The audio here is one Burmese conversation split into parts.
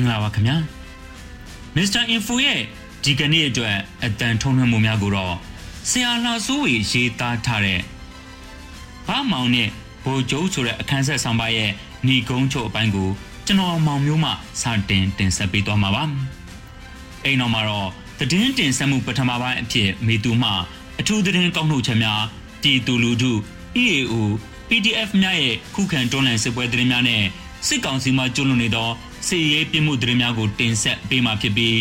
င်္ဂလာပါခင်ဗျာမစ္စတာအင်ဖိုရဲ့ဒီကနေ့အတွက်အတန်ထုံးထွန်းမှုများကိုတော့ဆရာလှစိုးဝေရေးသားထားတဲ့ဘာမောင်နဲ့ဘိုကျိုးဆိုတဲ့အခန်းဆက်ဆောင်ပါရဲ့ညီကုန်းချုပ်အပိုင်းကိုကျွန်တော်မောင်မျိုးမှစတင်တင်ဆက်ပေးသွားမှာပါအိမ်တော်မှာတော့တည်င်းတင်ဆက်မှုပထမပိုင်းအဖြစ်မေသူမှအထူးတည်င်းကောက်နှုတ်ချက်များပြည်သူလူထု EAO PDF များရဲ့ခုခံတွန်းလှန်စစ်ပွဲတည်င်းများနဲ့စစ်ကောင်စီမှကျွလွန်နေသော စီရေးပြမှုသတင်းများကိုတင်ဆက်ပေးမှာဖြစ်ပြီး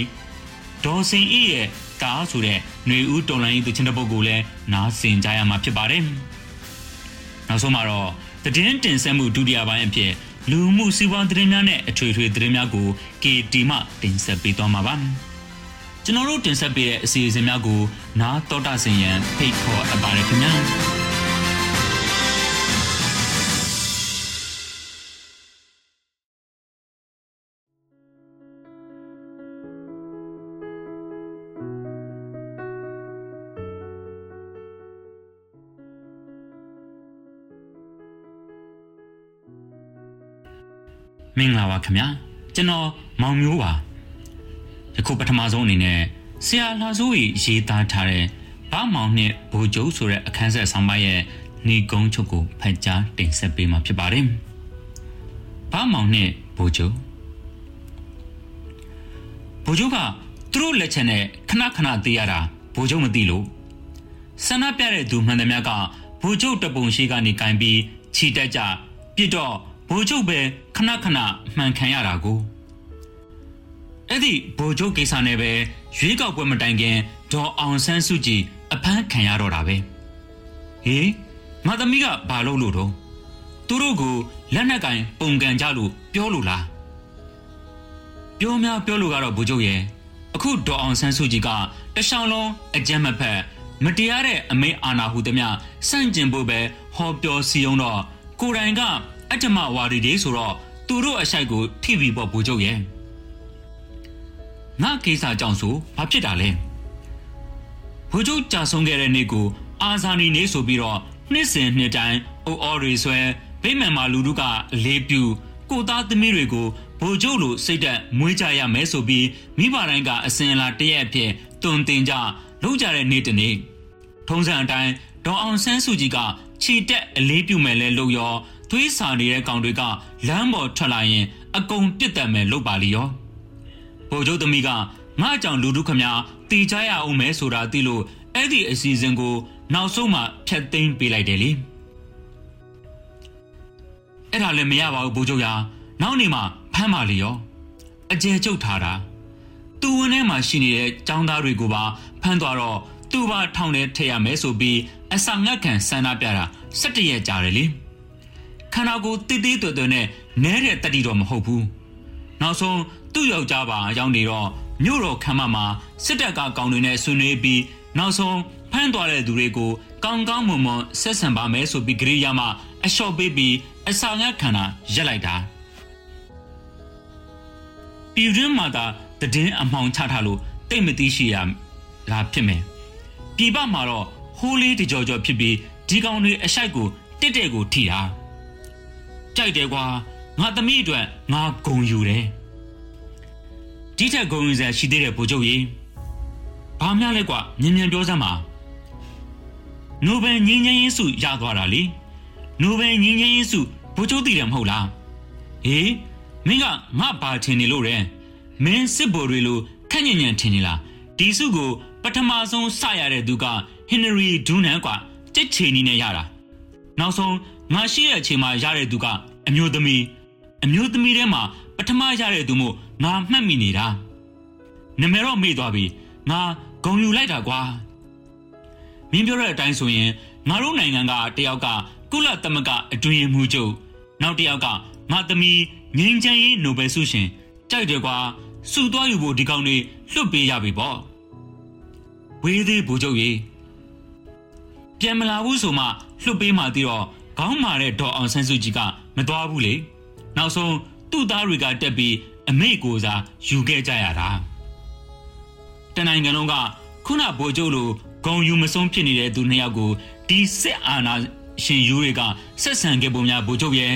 ဒေါ်စင်ဤရဲ့တားဆိုတဲ့ຫນွေဦးတော်လိုင်းသူချင်းတဲ့ပုဂ္ဂိုလ်လည်းနားဆင်ကြရမှာဖြစ်ပါတယ်။နောက်ဆုံးမှာတော့သတင်းတင်ဆက်မှုဒုတိယပိုင်းအဖြစ်လူမှုစီးပွားသတင်းများနဲ့အထွေထွေသတင်းများကို KT မှတင်ဆက်ပေးသွားမှာပါ။ကျွန်တော်တို့တင်ဆက်ပေးတဲ့အစီအစဉ်များကိုနားတော်တာဆင်ရန်ဖိတ်ခေါ်အပ်ပါတယ်ခင်ဗျာ။ မင်္ဂလာပါခင်ဗျာကျွန်တော်မောင်မျိုးပါယခုပထမဆုံးအနေနဲ့ဆရာလာစိုးကြီးရေးသားထားတဲ့ဘာမောင်နဲ့ဘိုးကျုပ်ဆိုတဲ့အခန်းဆက်ဆောင်ပါရဲ့နေကုန်းချုပ်ကိုဖတ်ကြားတင်ဆက်ပေးမှာဖြစ်ပါတယ်ဘာမောင်နဲ့ဘိုးကျုပ်ဘိုးကျုပ်ကသူတို့လက်ချက်နဲ့ခဏခဏသေးရတာဘိုးကျုပ်မသိလို့ဆန္ဒပြတဲ့သူမှန်သမျှကဘိုးကျုပ်တပုံရှိကနေကင်ပြီးခြိတက်ကြပြစ်တော့ဘိုလ်ချုပ်ပဲ ခဏခဏမှန်ခံရတာကိုအဲ့ဒီဘိုလ်ချုပ်ကိစ္စနဲ့ပဲရွေးကောက်ပွဲမတိုင်ခင်ဒေါ်အောင်ဆန်းစုကြည်အဖမ်းခံရတော့တာပဲဟေးငါသမီးကဘာလုပ်လို့တော့သူတို့ကိုလက်နက်ကင်ပုံကန်ကြလို့ပြောလို့လားပြောများပြောလို့ကတော့ဘိုလ်ချုပ်ရဲ့အခုဒေါ်အောင်ဆန်းစုကြည်ကတရှောင်းလုံးအကြမ်းမဖက်မတရားတဲ့အမိအာဏာဟုသမျှစန့်ကျင်ဖို့ပဲဟောပြောစီအောင်တော့ကိုယ်တိုင်ကအတ္တမဝါဒီတွေဆိုတော့ သူတို့အဆိုင်ကိုထိပြီးပေါ့ဘူချုပ်ရဲ့ငါကိစ္စကြောင့်ဆိုဘာဖြစ်တာလဲဘူချုပ်ကြာဆုံးခဲ့တဲ့နေ့ကို အာဇာနည်နေ့ဆိုပြီးတော့နှစ်စဉ်နှစ်တိုင်းအိုအော်ရီဆွဲဗိမာန်မှာလူတို့ကအလေးပြုကိုသားသမီးတွေကိုဗိုလ်ချုပ်လိုစိတ်သက်မွေးကြရမယ်ဆိုပြီးမိဘတိုင်းကအစင်လာတရက်အဖြစ်တွင်တင်ကြလုံးကြတဲ့နေ့တနေ့ထုံးစံအတိုင်းဒေါ်အောင်ဆန်းစုကြည်ကခြေတက်အလေးပြုမယ်လဲလို့ရော သွေးစာနေတဲ့ကောင်တွေကလမ်းပေါ်ထွက်လာရင် အကုန်ပြစ်တက်မယ်လို့ပါလီရောဗိုလ်ချုပ်သမီးကငါကြောင့်လူတို့ခမတီချရအောင်မဲဆိုတာသိလို့အဲ့ဒီအစီအစဉ်ကို နောက်ဆုံးမှဖျက်သိမ်းပေးလိုက်တယ်လေအဲ့ဒါလည်းမရပါဘူးဗိုလ်ချုပ်ရာနောက်နေမှဖမ်းပါလေရောအကျယ်ကျုပ်ထားတာသူဝင်ထဲမှာရှိနေတဲ့ចောင်းသားတွေကိုပါဖမ်းသွားတော့သူ့ဘာထောင်ထဲထည့်ရမယ်ဆိုပြီးအစာငတ်ခံဆန္ဒပြတာ၁၇ရက်ကြာတယ်လေ။ ခန္ဓာကိုယ်တည်တည်တွယ်တွယ်နဲ့နဲတဲ့တတိတော့မဟုတ်ဘူးနောက်ဆုံးသူ့ယောက်ျားပါရောက်နေတော့မြို့တော်ခမ်းမမှာစစ်တပ်ကကောင်တွေနဲ့ဆွေးနွေးပြီးနောက်ဆုံးဖမ်းသွားတဲ့သူတွေကိုကောင်းကောင်းမွန်မွန်ဆက်ဆံပါမယ်ဆိုပြီးကြရမအလျှော့ပေးပြီးအဆောင်ရခန္ဓာရက်လိုက်တာပြည်တွင်းမှာသာတည်င်းအမှောင်ချထားလို့တိတ်မသိရှိရလာဖြစ်မယ်ပြည်ပမှာတော့ဟိုးလေးတကြောကြောဖြစ်ပြီးဒီကောင်တွေအရှိုက်ကိုတစ်တဲ့ကိုထိတာ ကြိုက်တယ်ကွာငါသမီးအတွက်ငါဂုံယူတယ်ဒီထက်ဂုံယူစရာရှိသေးတဲ့ဗိုလ်ချုပ်ကြီးဘာများလဲကွာမြင်မြန်ပြောစမ်းပါနိုဘယ်ငင်းငင်းရေးစုရသွားတာလေနိုဘယ်ငင်းငင်းရေးစုဗိုလ်ချုပ်တည်တယ်မဟုတ်လားဟေးမင်းကငါဘာထင်နေလို့လဲမင်းစစ်ဗိုလ်တွေလိုခက်ညံ့ညံ့ထင်နေလားဒီစုကိုပထမဆုံးစရတဲ့သူကဟင်နရီဒူးနန်ကွာကြက်ချီနီနဲ့ရတာနောက်ဆုံး ငါရှိတဲ့အချိန်မှာရတဲ့သူကအမျိုးသမီးအမျိုးသမီးထဲမှာပထမရတဲ့သူမို့ငါမှတ်မိနေတာနမည်တော့မေ့သွားပြီငါဂုံယူလိုက်တာကွာမင်းပြောတဲ့အတိုင်းဆိုရင်ငါတို့နိုင်ငံကတယောက်ကကုလသမဂ္ဂအတွင်းမှုချုပ်နောက်တစ်ယောက်ကငါသမီးငင်းချမ်းရေးနိုဘယ်ဆုရှင်ကြိုက်တယ်ကွာစုသွားယူဖို့ဒီကောင်တွေလွတ်ပေးရပြီပေါ့ဝေးသေးဘူချုပ်ရေပြန်မလာဘူးဆိုမှလွတ်ပေးမှသေးတော့ ခေါင်းမာတဲ့ဒေါ်အောင်ဆန်းစုကြည်ကမသွားဘူးလေနောက်ဆုံးသူ့သားတွေကတက်ပြီးအမိတ်ကိုစားယူခဲ့ကြရတာတနိုင်ငံလုံးကခုနဗိုလ်ချုပ်လိုဂုံယူမဆုံးဖြစ်နေတဲ့သူနှစ်ယောက်ကိုဒီစစ်အာဏာရှင်ယူတွေကဆက်ဆံခဲ့ပုံများဗိုလ်ချုပ်ရဲ့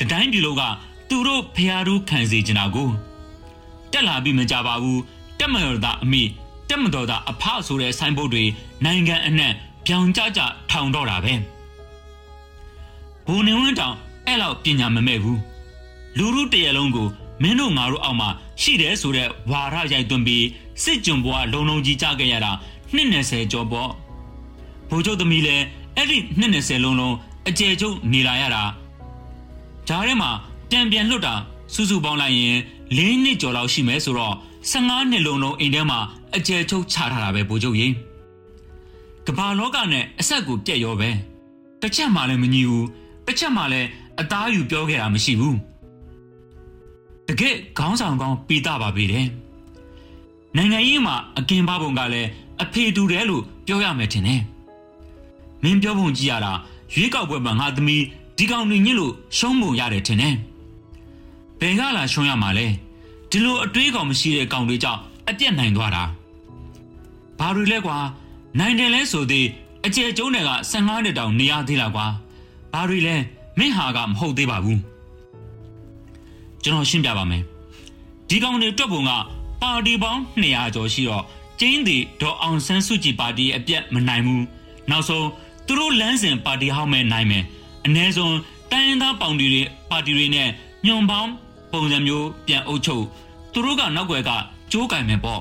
တတိုင်းပြည်လုံးကသူတို့ဖျားတို့ခံစေချင်တာကိုတက်လာပြီးမကြပါဘူးတက်မတော်သားအမိတက်မတော်သားအဖဆိုတဲ့ဆိုင်းဘုတ်တွေနိုင်ငံအနှံ့ပြောင်ကြကြထောင်တော့တာပဲ ဘုံနေဝင်းတောင်အဲ့လောက်ပညာမမဲ့ဘူးလူလူတရလုံးကိုမင်းတို့ငါတို့အောက်မှာရှိတယ်ဆိုတဲ့ဝါရရိုက်သွင်းပြီးစစ်ကြုံဘွားလုံလုံကြီးကြခဲ့ရတာနှစ်20ကျော်ပေါ့ဘိုးချုပ်သမီးလည်းအဲ့ဒီနှစ်20လုံးလုံးအကျယ်ကျုပ်နေလာရတာဂျားထဲမှာတံပြန်လွတ်တာစုစုပေါင်းလိုက်ရင်၄နှစ်ကျော်လောက်ရှိမယ်ဆိုတော့15နှစ်လုံးလုံးအိမ်ထဲမှာအကျယ်ချုပ်ချထားတာပဲဘိုးချုပ်ရင်ကမ္ဘာလောကနဲ့အဆက်ကိုပြက်ရောပဲတစ်ချက်မှလည်းမညီဘူး တစ်ချက်မှလည်းအသားယူပြောခဲ့တာမရှိဘူးတကယ်ခေါင်းဆောင်ကောင်းပြီးသားပါပြီတဲ့နိုင်ငံရေးမှာအကင်ပါပုံကလည်းအဖေတူတယ်လို့ပြောရမယ်ထင်တယ်မင်းပြောပုံကြည့်ရတာရွေးကောက်ပွဲမှာငါသမီးဒီကောင်တွေညစ်လို့ရှုံးပုံရတယ်ထင်တယ်ဘယ်ကလာရှုံးရမှာလဲဒီလိုအတွေးကောင်မရှိတဲ့ကောင်တွေကြောင့်အပြက်နိုင်သွားတာဘာတွေလဲကွာနိုင်တယ်လဲဆိုသေးအကျယ်ကျုံးတွေက15နှစ်တောင်နေရသေးလားကွာ ဘာတွေလဲမင်းဟာကမဟုတ်သေးပါဘူးကျွန်တော်ရှင်းပြပါမယ်ဒီကောင်တွေတွက်ပုံကပါတီပေါင်း200ကျော်ရှိတော့ကျင်းတီဒေါ်အောင်ဆန်းစုကြည်ပါတီအပြက်မနိုင်ဘူးနောက်ဆုံးသူတို့လမ်းစဉ်ပါတီဟောင်းမဲ့နိုင်မယ်အ ਨੇ ဆုံးတိုင်းရင်းသားပေါင်တီတွေပါတီတွေနဲ့ညွန်ပေါင်းပုံစံမျိုးပြန်အုပ်ချုပ်သူတို့ကနောက်ွယ်ကကြိုးကင်မယ်ပေါ့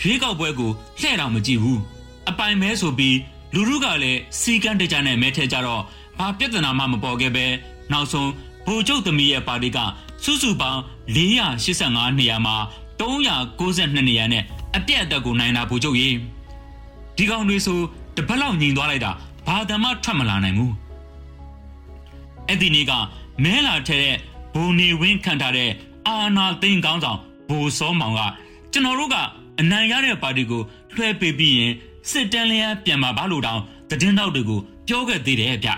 ရွေးကောက်ပွဲကိုလှဲ့တော့မကြည့်ဘူးအပိုင်မဲဆိုပြီးလူလူကလည်းစီကန်းတကြနဲ့မဲထဲကြတော့ ဘာပြဿနာမှမပေါ်ခဲ့ပဲနောက်ဆုံးဗိုလ်ချုပ်သမီးရဲ့ပါတီကစုစုပေါင်း485နေရာမှာ392နေရာနဲ့အပြက်အတက်ကိုနိုင်တာဗိုလ်ချုပ်ကြီးဒီကောင်တွေဆိုတပတ်လောက်ညင်သွားလိုက်တာဘာတမှထွက်မလာနိုင်ဘူးအဲ့ဒီနေ့ကမဲလာထဲတဲ့ဘိုနေဝင်းခံထားတဲ့အာနာသိန်းကောင်းဆောင်ဘိုစောမောင်ကကျွန်တော်တို့ကအနိုင်ရတဲ့ပါတီကိုလွှဲပေးပြီးရင်စစ်တမ်းလျက်ပြန်มาပါလို့တောင်တည်င်းတော့တွေကိုပြောခဲ့သေးတယ်ဗျ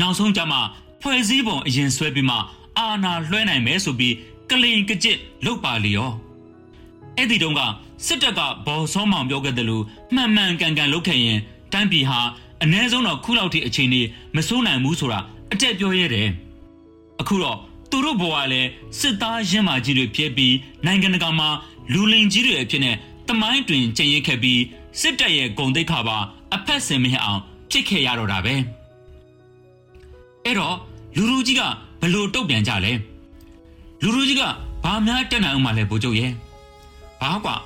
နောက်ဆုံးကြမှာဖွဲ့စည်းပုံအရင်ဆွဲပြီးမှအာနာလွှဲနိုင်မယ်ဆိုပြီးကလိန်ကကြစ်လုတ်ပါလေရောအဲ့ဒီတုန်းကစစ်တပ်ကဘော်စောမောင်ပြောခဲ့တယ်လို့မှန်မှန်ကန်ကန်လုပ်ခဲ့ရင်တန်းပြည်ဟာအ ਨੇ ဆုံးတော့ခုလောက်ထိအခြေအနေမစိုးနိုင်ဘူးဆိုတာအတက်ပြောရတယ်အခုတော့သူတို့ဘဝလည်းစစ်သားရင်းမာကြီးတွေဖြစ်ပြီးနိုင်ငံတကာမှာလူလင်ကြီးတွေအဖြစ်နဲ့တမိုင်းတွင်ကျင့်ရခဲ့ပြီးစစ်တပ်ရဲ့ဂုံတိတ်ခါပါအဖက်စင်မဟအောင်ဖြစ်ခဲ့ရတော့တာပဲ အဲ့တော့လူလူကြီးကဘလို့တုတ်ပြန်ကြလဲလူလူကြီးကဘာများတက်နိုင်အောင်မလဲဘိုးချုပ်ရဲ့ဘာကွာ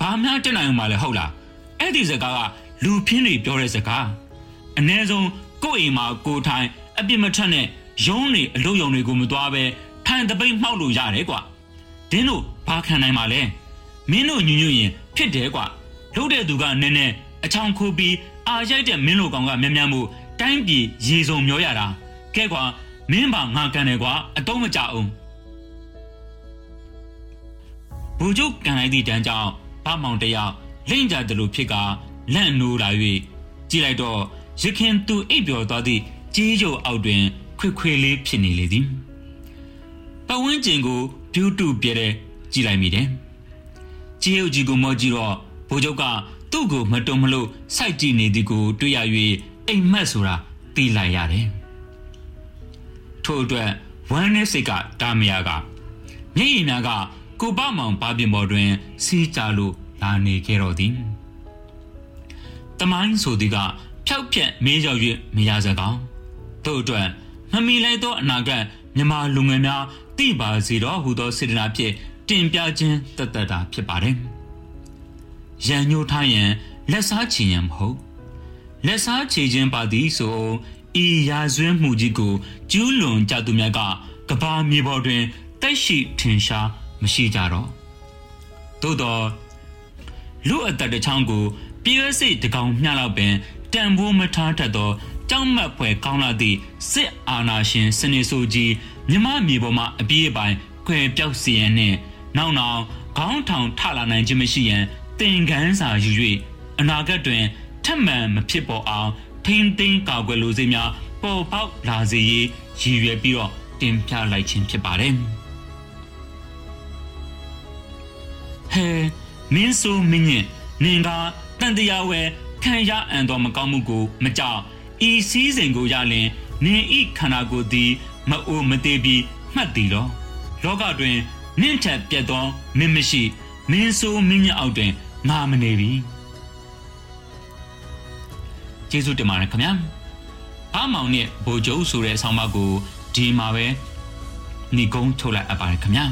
ဘာများတက်နိုင်အောင်မလဲဟုတ်လားအဲ့ဒီစကားကလူဖင်းတွေပြောတဲ့စကားအ ਨੇ ဆုံးကိုယ့်အိမ်မှာကိုထိုင်အပြစ်မထွက်နဲ့ရုံးတွေအလုံးယုံတွေကိုမသွားပဲထိုင်တပိတ်မှောက်လို့ရတယ်ကွာဒင်းတို့ဘာခံနိုင်မှာလဲမင်းတို့ညွညွရင်ဖြစ်တယ်ကွာလုပ်တဲ့သူကနည်းနည်းအချောင်ခိုးပြီးအာရိုက်တဲ့မင်းတို့ကောင်ကမြန်မြန်မှုတိုင်းပြည်ရေစုံမျောရတာ ကဲကွာမင်းပါငါကန်တယ်ကွာအတုံးမကြအောင်ဘူကျုပ်ကန်လိုက်သည့်တန်းကြောင့်ဗမောင်တယောက်လိမ့်ကြတယ်လို့ဖြစ်ကလန့်နိုးလာ၍ကြည့်လိုက်တော့ရခင်သူအိပ်ပျော်သွားသည့်ကြီးကျုပ်အောက်တွင် ခွေခွေလေးဖြစ်နေလေသည်ပဝန်းကျင်ကိုပြူးတူပြဲတဲ့ကြည့်လိုက်မိတယ်ကြီးရုပ်ကြီးကိုမောကြည့်တော့ဘိုးချုပ်ကသူ့ကိုမတုံမလို့စိုက်ကြည့်နေသည်ကို တွေ့ရ၍အိမ်မက်ဆိုတာသိလိုက်ရတယ် ထို့အတွက်ဝမ်းနဲ့စိတ်ကတာမယာကမျက်ရည်များကကိုပမောင်ပါပြင်ပေါ်တွင် စီးကြလို့လာနေခဲ့တော်သည်တမိုင်းဆိုသည်ကဖြောက်ဖြက်မေးရောက်၍မရစကောင်းထို့အတွက်မမီလိုက်သောအနာဂတ်မြမလူငယ်များတိပါစီတော်ဟူသောစေတနာဖြင့်တင်ပြခြင်းတသက်တာဖြစ်ပါတယ်။ရန်ညှိုးထားရင်လက်စားချီရင်မဟုတ်လက်စားချေခြင်းပါသည်ဆို ဤရာဇဝင်းမှုကြီးကိုကျူးလွန်ကြသူများကကဘာမြေပေါ်တွင်တက်ရှိထင်ရှားမရှိကြတော့သို့တော့လူအသက်တစ်ချောင်းကိုပြည့်စိတ်တကောင်မျှလောက်ပင်တန်ဖိုးမထားတတ်သောကြောက်မက်ဖွယ်ကောင်းလာသည့်စစ်အာဏာရှင်စနစ်ဆိုကြီးမြမမြေပေါ်မှာအပြည့်အပိုင်ခွဲပြောက်စီရန်နှင့်နောက်နောက်ခေါင်းထောင်ထလာနိုင်ခြင်းမရှိရန်သင်ခန်းစာယူ၍အနာဂတ်တွင်ထပ်မံမဖြစ်ပေါ်အောင် ထိမ့်သိမ်းကာကွယ်လိုစိတ်များပေါ်ပေါက်လာစေရေးရည်ရွယ်ပြီးတော့တင်ပြလိုက်ခြင်းဖြစ်ပါတယ်။ဟဲမင်းဆိုမင်းညင်နင်ကတန်တရားဝဲခံရအံတော်မကောင်းမှုကိုမကြောက်ဤစည်းစိမ်ကိုရလင်နင်ဤခန္ဓာကိုယ်သည်မအိုမသေးပြီးမှတ်သည်လောလောကတွင်နင့်ထက်ပြတ်သောမင်းမရှိမင်းဆိုမင်းညအောက်တွင်ငါမနေပြီ ကျေးဇူးတင်ပါတယ်ခင်ဗျာအမောင်နဲ့ဘိုလ်ချုပ်ဆိုတဲ့ဆောင်းပါးကိုဒီမှာပဲညီကုန်းထုတ်လိုက်အပ်ပါတယ်ခင်ဗျာ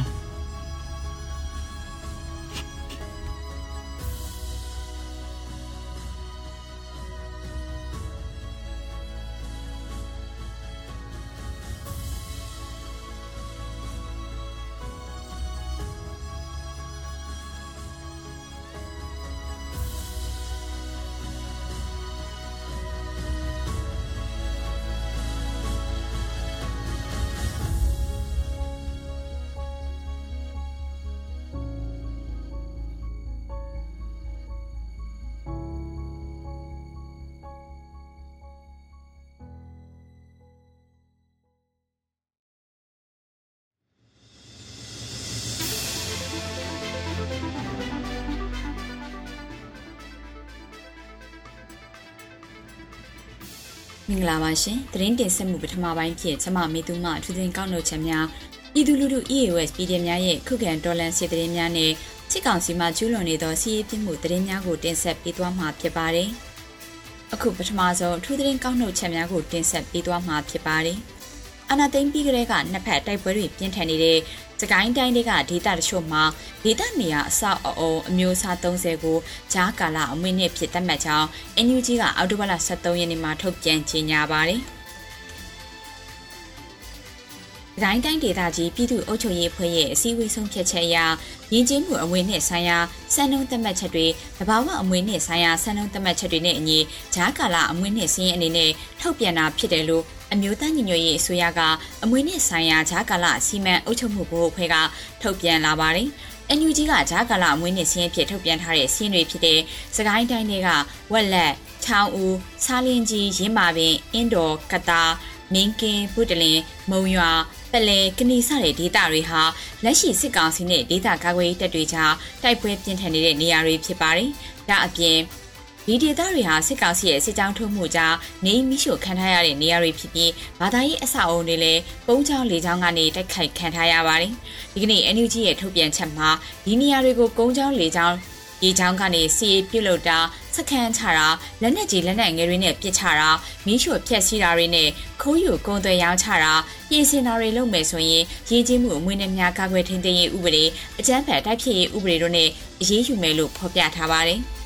မင်္ဂလာပါရှင်သတင်းတင်ဆက်မှုပထမပိုင်းဖြစ်ကျမမေသူမအထူးသဖြင့်ကောက်နှုတ်ချက်များပြည်သူလူထု EAS ပြည်သူများရဲ့ခုခံတော်လှန်စစ်တရင်များနဲ့စစ်ကောင်စီမှကျူးလွန်နေသောစီးရေးပြမှုတရင်များကိုတင်ဆက်ပေးသွားမှာဖြစ်ပါတယ်အခုပထမဆုံးအထူးသဖြင့်ကောက်နှုတ်ချက်များကိုတင်ဆက်ပေးသွားမှာဖြစ်ပါတယ် အနာသိမ့်ပြီးကလေးကနှစ်ဖက်တိုက်ပွဲတွေပြင်းထန်နေတဲ့စကိုင်းတိုင်းတွေကဒေသတချို့မှာဒေသနေရာအဆောက်အအုံအမျိုးအစား30ကိုဂျားကာလအမွေနှစ်ဖြစ်သတ်မှတ်ကြောင်း NUG ကအောက်တိုဘာလ23ရက်နေ့မှာထုတ်ပြန်ကြေညာပါတယ်။ဒိုင်းတိုင်းဒေသကြီးပြည်သူ့အုပ်ချုပ်ရေးအဖွဲ့ရဲ့အစည်းအဝေးဆုံးဖြတ်ချက်အရရင်းချင်းမှုအမွေနှစ်ဆိုင်ရာစံနှုန်းသတ်မှတ်ချက်တွေတဘာဝအမွေနှစ်ဆိုင်ရာစံနှုန်းသတ်မှတ်ချက်တွေနဲ့အညီဂျားကာလအမွေနှစ်စည်းရင်အနေနဲ့ထုတ်ပြန်တာဖြစ်တယ်လို့ အမျိုးသားညီညွတ်ရေးအစိုးရကအမွေနှစ်ဆိုင်ရာဂျားကာလစီမံအုပ်ချုပ်မှုဘို့အဖွဲ့ကထုတ်ပြန်လာပါတယ်။ NUG ကဂျားကာလအမွေနှစ်စည်းရင်ဖြစ်ထုတ်ပြန်ထားတဲ့စည်းတွေဖြစ်တဲ့စကိုင်းတိုင်းတွေကဝက်လက်ချောင်းဦးဆားလင်းကြီးရင်းမာပင်အင်းတော်ကတာမင်းကင်းဘုဒ္ဓလင်မုံရွာပလဲကနေစတဲ့ဒေသတွေဟာလက်ရှိစစ်ကောင်စီနဲ့ဒေသကာကွယ်ရေးတပ်တွေကြားတိုက်ပွဲပြင်းထန်နေတဲ့နေရာတွေဖြစ်ပါတယ်။ဒါအပြင် ဒီဒေသတွေဟာစစ်ကောင်စီရဲ့စစ်ကြောင်းထုတ်မှုကြောင့်နေမိရှို့ခံထားရတဲ့နေရာတွေဖြစ်ပြီးဘာသာရေးအဆောက်အအုံတွေလည်းပုံချောင်းလေချောင်းကနေတိုက်ခိုက်ခံထားရပါတယ်။ဒီကနေ့ NUG ရဲ့ထုတ်ပြန်ချက်မှာဒီနေရာတွေကိုကုန်းချောင်းလေချောင်းရေချောင်းကနေစီပြုတ်လုတာစခန်းချတာလက်နက်ကြီးလက်နက်ငယ်တွေနဲ့ပစ်ချတာမီးရှို့ဖျက်ဆီးတာတွေနဲ့ခိုးယူကုန်းသွယ်ရောင်းချတာပြည်စင်တာတွေလုပ်မယ်ဆိုရင်ရည်ကြီးမှုအမွေနဲ့များကာကွယ်ထိန်းသိမ်းရေးဥပဒေအကြမ်းဖက်တိုက်ဖြစ်ရေးဥပဒေတို့နဲ့အရေးယူမယ်လို့ဖော်ပြထားပါတယ်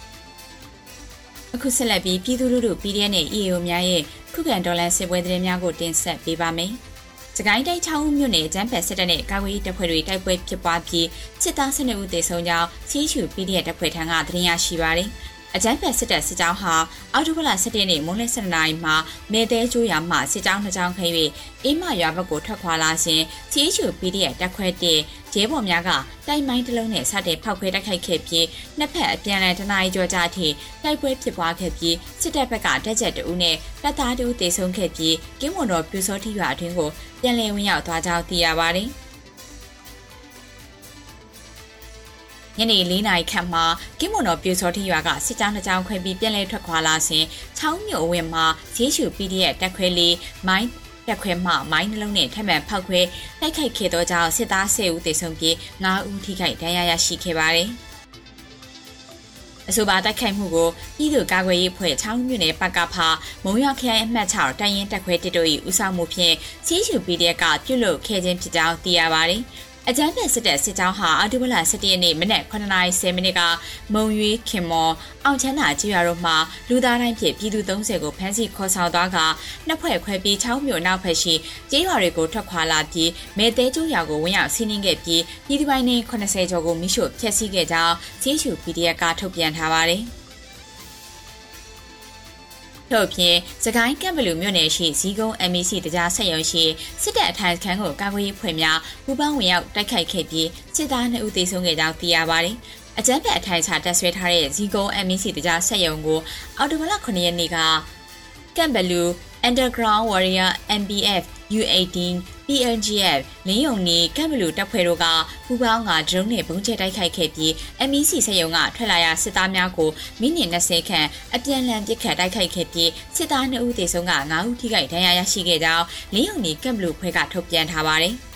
အခုဆက်လက်ပြီးပြည်သူလူထု PDF နဲ့ EAO များရဲ့ခုခံဒေါ်လာစစ်ပွဲသတင်းများကိုတင်ဆက်ပေးပါမယ်။စကိုင်းတိုင်းချောင်းဦးမြို့နယ်ကျန်းဖက်စစ်တပ်နဲ့ကာကွယ်ရေးတပ်ဖွဲ့တွေတိုက်ပွဲဖြစ်ပွားပြီးစစ်သား12ဦးသေဆုံးကြောင်းစီးချူ PDF တပ်ဖွဲ့ထံကသတင်းရရှိပါတယ်။ အကြမ်းဖက်စစ်တပ်စစ်ကြောင်းဟာအော်တိုဘလ17ရက်နေ့မွန်းလယ်7နာရီမှာမဲတဲကျိုးရွာမှစစ်ကြောင်းနှစ်ကြောင်းခရီးအင်းမရွာဘက်ကိုထွက်ခွာလာစဉ် CHU PDF တပ်ခွဲတဲ့ရဲဘော်များကတိုက်မိုင်းတစ်လုံးနဲ့စတဲ့ဖောက်ခွဲတိုက်ခိုက်ခဲ့ပြီးနှစ်ဖက်အပြန်အလှန်တနအီကြောကြအထိတိုက်ပွဲဖြစ်ပွားခဲ့ပြီးစစ်တပ်ဘက်ကတက်ချက်တူနဲ့တပ်သားတူတေဆုံးခဲ့ပြီးကင်းမွန်တော်ပြူစောတိရွာအတွင်းကိုပြန်လည်ဝင်ရောက်သွားကြောင်းသိရပါတယ်။ ညနေ၄နာရီခန့်မှာကင်းမွန်တော်ပြူစောတိရွာကစစ်ကြောင်းတစ်ကြောင်းခွဲပြီးပြန်လည်ထွက်ခွာလာစဉ်ချောင်းမြို့ဝင်းမှာဈေးရှူ PDF တက်ခွဲလေးမိုင်းတက်ခွဲမှမိုင်းနှလုံးနဲ့ထပ်မံဖောက်ခွဲတိုက်ခိုက်ခဲ့သောကြောင့်စစ်သား10ဦးသေဆုံးပြီး9ဦးထိခိုက်ဒဏ်ရာရရှိခဲ့ပါတယ်။အဆိုပါတိုက်ခိုက်မှုကိုပြည်သူ့ကာကွယ်ရေးဖွဲ့ချောင်းမြို့နယ်ပကဖာမုံရခရိုင်အမှတ်6တိုင်ရင်တက်ခွဲတစ်တို့၏ဦးဆောင်မှုဖြင့် CHUPDF ကပြုလုပ်ခဲ့ခြင်းဖြစ်ကြောင်းသိရပါတယ်။ အကြမ်းဖက်စစ်တပ်စစ်ကြောင်းဟာအော်တိုဘလ17ရက်နေ့မနက်9:30မိနစ်ကမုံရွေးခင်မော်အောင်ချမ်းသာကြီးရွာတို့မှလူသားတိုင်းဖြင့်ပြည်သူ30ကိုဖမ်းဆီးခေါ်ဆောင်သွားကနှစ်ဖွဲ့ခွဲပြီးချောင်းမြို့နောက်ဖက်ရှိကျေးရွာတွေကိုထွက်ခွာလာပြီးမဲသေးကျိုးရွာကိုဝင်ရောက်စီးနင်းခဲ့ပြီးပြည်သူပိုင်းနေ80ကျော်ကိုမိရှို့ဖျက်ဆီးခဲ့ကြောင်း CHU PDF ကထုတ်ပြန်ထားပါတယ်။ ထို့အပြင်စကိုင်းကမ်ဘလူမြို့နယ်ရှိဇီးကုန်း MEC တကြားဆက်ရုံရှိစစ်တပ်အထိုင်ခန်းကိုကာကွယ်ရေးဖွဲ့များပူးပေါင်းဝင်ရောက်တိုက်ခိုက်ခဲ့ပြီးစစ်သား2ဦးသေဆုံးခဲ့ကြောင်းသိရပါတယ်။အကြမ်းဖက်အထိုင်ချတက်ဆွဲထားတဲ့ဇီးကုန်း MEC တကြားဆက်ရုံကိုအော်တိုဘလ9ရက်နေ့ကကမ်ဘလူ Underground Warrior MBF U18 PLGF လင်းယုံနေကမ်ဘလူတပ်ဖွဲ့တို့ကပူပေါင်းကဒရုန်းနဲ့ပုံကျဲတိုက်ခိုက်ခဲ့ပြီး MEC စက်ရုံကထွက်လာရစစ်သားများကိုမိနစ်20ခန့်အပြန်လန်ပစ်ခတ်တိုက်ခိုက်ခဲ့ပြီးစစ်သား2ဦးသေဆုံးက9ဦးထိခိုက်ဒဏ်ရာရရှိခဲ့ကြောင်းလင်းယုံနေကမ်ဘလူဖွဲ့ကထုတ်ပြန်ထားပါတယ်။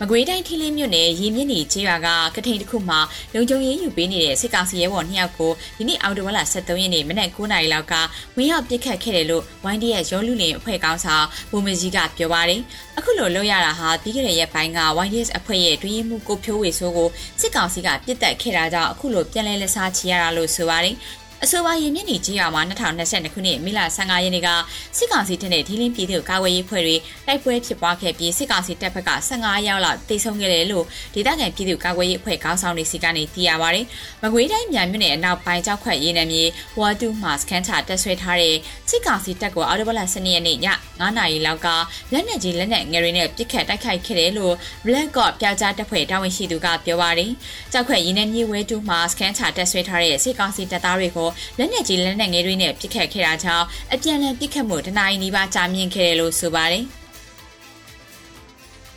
မကွေးတိုင်းထီလင်းမြို့နယ်ရီမြင့်နေကျေးရွာကကထိန်တစ်ခုမှာလုံခြုံရေးယူပေးနေတဲ့စစ်ကောင်စီရဲဘော်နှစ်ယောက်ကိုဒီနေ့အောက်တိုဘာလ23ရက်နေ့မနက်9:00နာရီလောက်ကဝင်းရောက်ပစ်ခတ်ခဲ့တယ်လို့ YDS ရောလူလင်အဖွဲ့ကောင်းဆောင်ဘုံမကြီးကပြောပါတယ်။အခုလိုလုပ်ရတာဟာပြီးခဲ့တဲ့ရက်ပိုင်းက YDS အဖွဲ့ရဲ့တွင်းမှုကိုဖြိုးဝေဆိုးကိုစစ်ကောင်စီကပြစ်တက်ခဲ့တာကြောင့်အခုလိုပြန်လဲလက်စားချီရတာလို့ဆိုပါတယ်။ အဆိုပါရင်းမြစ်နေကြီးရွာမှာ2022ခုနှစ်မေလ15ရက်နေ့ကစစ်ကောင်စီတပ်နဲ့ဒီလင်းပြည်သူ့ကာကွယ်ရေးဖွဲ့တွေတိုက်ပွဲဖြစ်ပွားခဲ့ပြီးစစ်ကောင်စီတပ်ဘက်က15ရောက်လောက်တိတ်ဆုံးခဲ့တယ်လို့ဒေသခံပြည်သူ့ကာကွယ်ရေးအဖွဲ့ခေါင်းဆောင်တွေစီကနေသိရပါတယ်။မကွေးတိုင်းမြန်မြို့နယ်အနောက်ပိုင်းကျောက်ခွက်ရေးနယ်မြေဝါတူမှာစကန်ချတက်ဆွဲထားတဲ့စစ်ကောင်စီတပ်ကိုအော်တိုဘလ12ရက်နေ့ည9နာရီလောက်ကလက်နက်ကြီးလက်နက်ငယ်တွေနဲ့ပစ်ခတ်တိုက်ခိုက်ခဲ့တယ်လို့ Black God ပြောက်ကြားတပ်ဖွဲ့တာဝန်ရှိသူကပြောပါတယ်။ကျောက်ခွက်ရေးနယ်မြေဝဲတူမှာစကန်ချတက်ဆွဲထားတဲ့စစ်ကောင်စီတပ်သားတွေကိုလက်နက်ကြီးလက်နက်ငယ်တွေနဲ့ပစ်ခတ်ခဲ့တာကြောင့်အပြန်အလှန်ပစ်ခတ်မှုတနအီနီးပါးကြာမြင့်ခဲ့တယ်လို့ဆိုပါတယ်။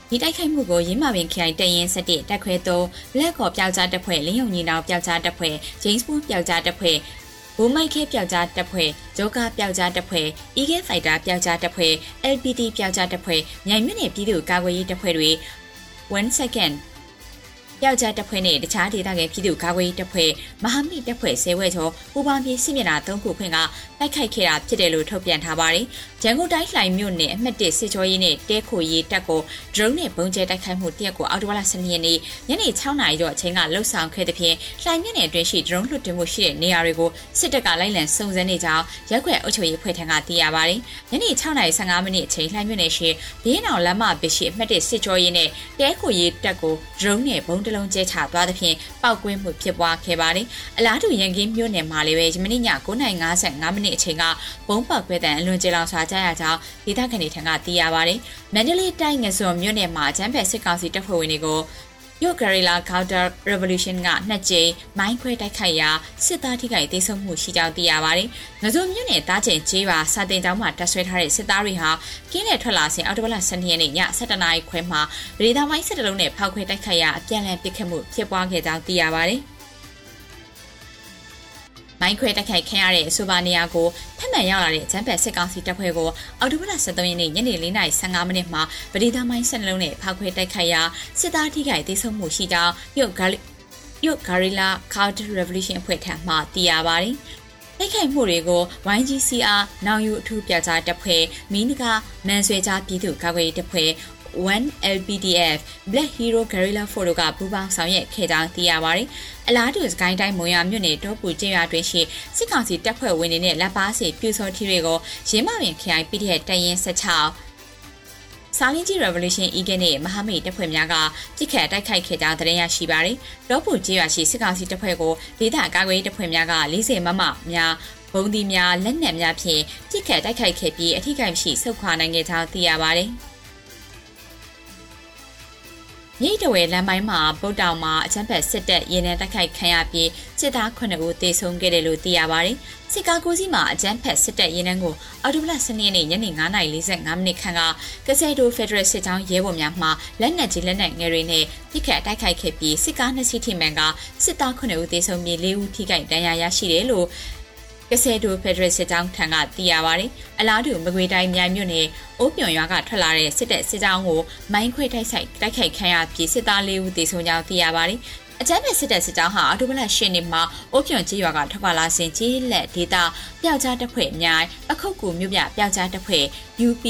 ဒီတိုက်ခိုက်မှုကိုရင်းမာပင်ခိုင်တရင်စတဲ့တက်ခွဲသုံး Black Hawk ပျောက်ကြားတပ်ဖွဲ့လင်းယုံညီနောင်ပျောက်ကြားတပ်ဖွဲ့ James Bond ပျောက်ကြားတပ်ဖွဲ့ဘူမိုက်ခဲပျောက်ကြားတပ်ဖွဲ့ဂျိုကာပျောက်ကြားတပ်ဖွဲ့ Eagle Fighter ပျောက်ကြားတပ်ဖွဲ့ LPT ပျောက်ကြားတပ်ဖွဲ့မြိုင်မြင့်နယ်ပြည်သူ့ကာကွယ်ရေးတပ်ဖွဲ့တွေ1 second ယောက်ျားတပ်ဖွဲ့နဲ့တခြားဒေသခံပြည်သူ့ကာကွယ်ရေးတပ်ဖွဲ့မဟာမိတ်တပ်ဖွဲ့ဆဲဝဲကျော်ပူပေါင်းပြီးစစ်မျက်နှာ၃ခုဖွင့်ကတိုက်ခိုက်ခဲ့တာဖြစ်တယ်လို့ထုတ်ပြန်ထားပါတယ်။ရန်ကုန်တိုင်းလှိုင်မြို့နယ်အမှတ်၁စစ်ကြောရေးနဲ့တဲခိုရေးတပ်ကို drone နဲ့ပုံကျဲတိုက်ခိုက်မှုတရက်ကိုအော်တိုဝါလာ12ရက်နေ့ညနေ6နာရီကျော်အချိန်ကလှုပ်ဆောင်ခဲ့တဲ့ဖြင့်လှိုင်မြို့နယ်အတွင်းရှိ drone လွှတ်တင်မှုရှိတဲ့နေရာတွေကိုစစ်တပ်ကလိုက်လံစုံစမ်းနေကြောင်းရက်ွက်အုပ်ချုပ်ရေးဖွဲ့ထံကသိရပါတယ်။ညနေ6:15မိနစ်အချိန်လှိုင်မြို့နယ်ရှိဘေးနောင်လမ်းမပရှိအမှတ်၁စစ်ကြောရေးနဲ့တဲခိုရေးတပ်ကို drone နဲ့ဘုံတလုံးကျဲချသွားသဖြင့်ပောက်ကွင်းမှုဖြစ်ပွားခဲ့ပါတယ်။အလားတူရန်ကင်းမြို့နယ်မှာလည်းပဲယမနေ့ည9:55မိနစ်အချိန်ကဘုံပောက်ကွဲတဲ့အလွန်ကြေလောင်စွာကြားရကြောင်းဒေသခံတွေထံကသိရပါတယ်။မန္တလေးတိုင်းငစွန်မြို့နယ်မှာအကြမ်းဖက်စစ်ကောင်စီတပ်ဖွဲ့ဝင်တွေကိုယိုဂရီလာကောက်တာ revolution ကနှစ်ကြိမ်မိုင်းခွဲတိုက်ခိုက်ရာစစ်သားထိခိုက်ဒေဆုံးမှုရှိကြောင်းသိရပါတယ်။ငဇုံမြို့နယ်တားကျင်ကျေးပါစာတင်ကျောင်းမှာတပ်ဆွဲထားတဲ့စစ်သားတွေဟာကင်းနဲ့ထွက်လာစဉ်အော်တိုဘလ12ရက်နေ့ည7:00နာရီခွဲမှာဗဒေတာမိုင်းစစ်တလုံးနဲ့ဖောက်ခွဲတိုက်ခိုက်ရာအပြန်အလှန်ပစ်ခတ်မှုဖြစ်ပွားခဲ့ကြောင်းသိရပါတယ်။ မိုင်းခွဲတိုက်ခိုက်ခံရတဲ့အဆိုပါနေရာကိုဖက်မှန်ရောက်လာတဲ့ဂျမ်ဘက်စစ်ကောင်စီတပ်ဖွဲ့ကိုအော်တိုဘလ23ရက်နေ့ညနေ4:15မိနစ်မှာပဒေသာမိုင်းဆက်လုံးနဲ့ဖောက်ခွဲတိုက်ခိုက်ရာစစ်သားထိခိုက်ဒေဆုံးမှုရှိကြောင်းရုတ်ဂါရုတ်ဂါရီလာ Counter Revolution အဖွဲ့ထံမှသိရပါတယ်။တိုက်ခိုက်မှုတွေကို YGCR နောင်ယူအထူးပြကြားတပ်ဖွဲ့မီးနဂမန်ဆွဲကြားပြည်သူ့ကာကွယ်ရေးတပ်ဖွဲ့ 1LPDF Black Hero Guerrilla Force တို့ကပူးပေါင်းဆောင်ရွက်ခဲ့ကြောင်းသိရပါတယ်။အလားတူစကိုင်းတိုင်းမုံရမြို့နယ်တောပူကျေးရွာတွင်ရှိစစ်ကောင်စီတပ်ဖွဲ့ဝင်တွေနဲ့လက်ပါစီပြူစောထီတွေကိုရင်းမပင်ခရိုင် PDF တရင်16စာလင်းကြီး Revolution ဤကနေ့မဟာမိတ်တပ်ဖွဲ့များကပြစ်ခတ်တိုက်ခိုက်ခဲ့ကြောင်းသတင်းရရှိပါတယ်။တောပူကျေးရွာရှိစစ်ကောင်စီတပ်ဖွဲ့ကိုဒေသကာကွယ်ရေးတပ်ဖွဲ့များက40မမများဘုံဒီများလက်နက်များဖြင့်ပြစ်ခတ်တိုက်ခိုက်ခဲ့ပြီးအထိကိမရှိဆုတ်ခွာနိုင်ခဲ့ကြောင်းသိရပါတယ်။ မြိတ်တဝဲလမ်းပိုင်းမှာဗုတ်တောင်မှာအချမ်းဖက်စစ်တပ်ရင်ထဲတိုက်ခိုက်ခံရပြီးစစ်သား9ဦးသေဆုံးခဲ့တယ်လို့သိရပါတယ်။စစ်ကားကိုစီးမှာအချမ်းဖက်စစ်တပ်ရင်ထဲကိုအော်တိုဘလစနေနေ့ညနေ9:45မိနစ်ခန့်ကကစဲတိုဖက်ဒရယ်စစ်ကြောင်းရဲဘော်များမှလက်နက်ကြီးလက်နက်ငယ်တွေနဲ့ပြစ်ခတ်တိုက်ခိုက်ခဲ့ပြီးစစ်ကားနှစ်စီးထိမှန်ကစစ်သား9ဦးသေဆုံးပြီး4ဦးထိခိုက်ဒဏ်ရာရရှိတယ်လို့ ကစဲတိုဖက်ဒရယ်စစ်ကြောင်းထံကသိရပါတယ်။အလားတူမကွေတိုင်းမြိုင်မြို့နယ်အိုးပြွန်ရွာကထွက်လာတဲ့စစ်တပ်စစ်ကြောင်းကိုမိုင်းခွေတိုက်ဆိုင်တိုက်ခိုက်ခံရပြီးစစ်သား၄ဦးသေဆုံးကြောင်းသိရပါတယ်။အကြမ်းဖက်စစ်တပ်စစ်ကြောင်းဟာအော်တိုဘလရှင်းနေမှာအိုးပြွန်ကြီးရွာကထွက်ပါလာစဉ်ကြီးလက်ဒေတာပျောက်ကြားတပ်ဖွဲ့အများပခုတ်ကူမြို့ပြပျောက်ကြားတပ်ဖွဲ့ UP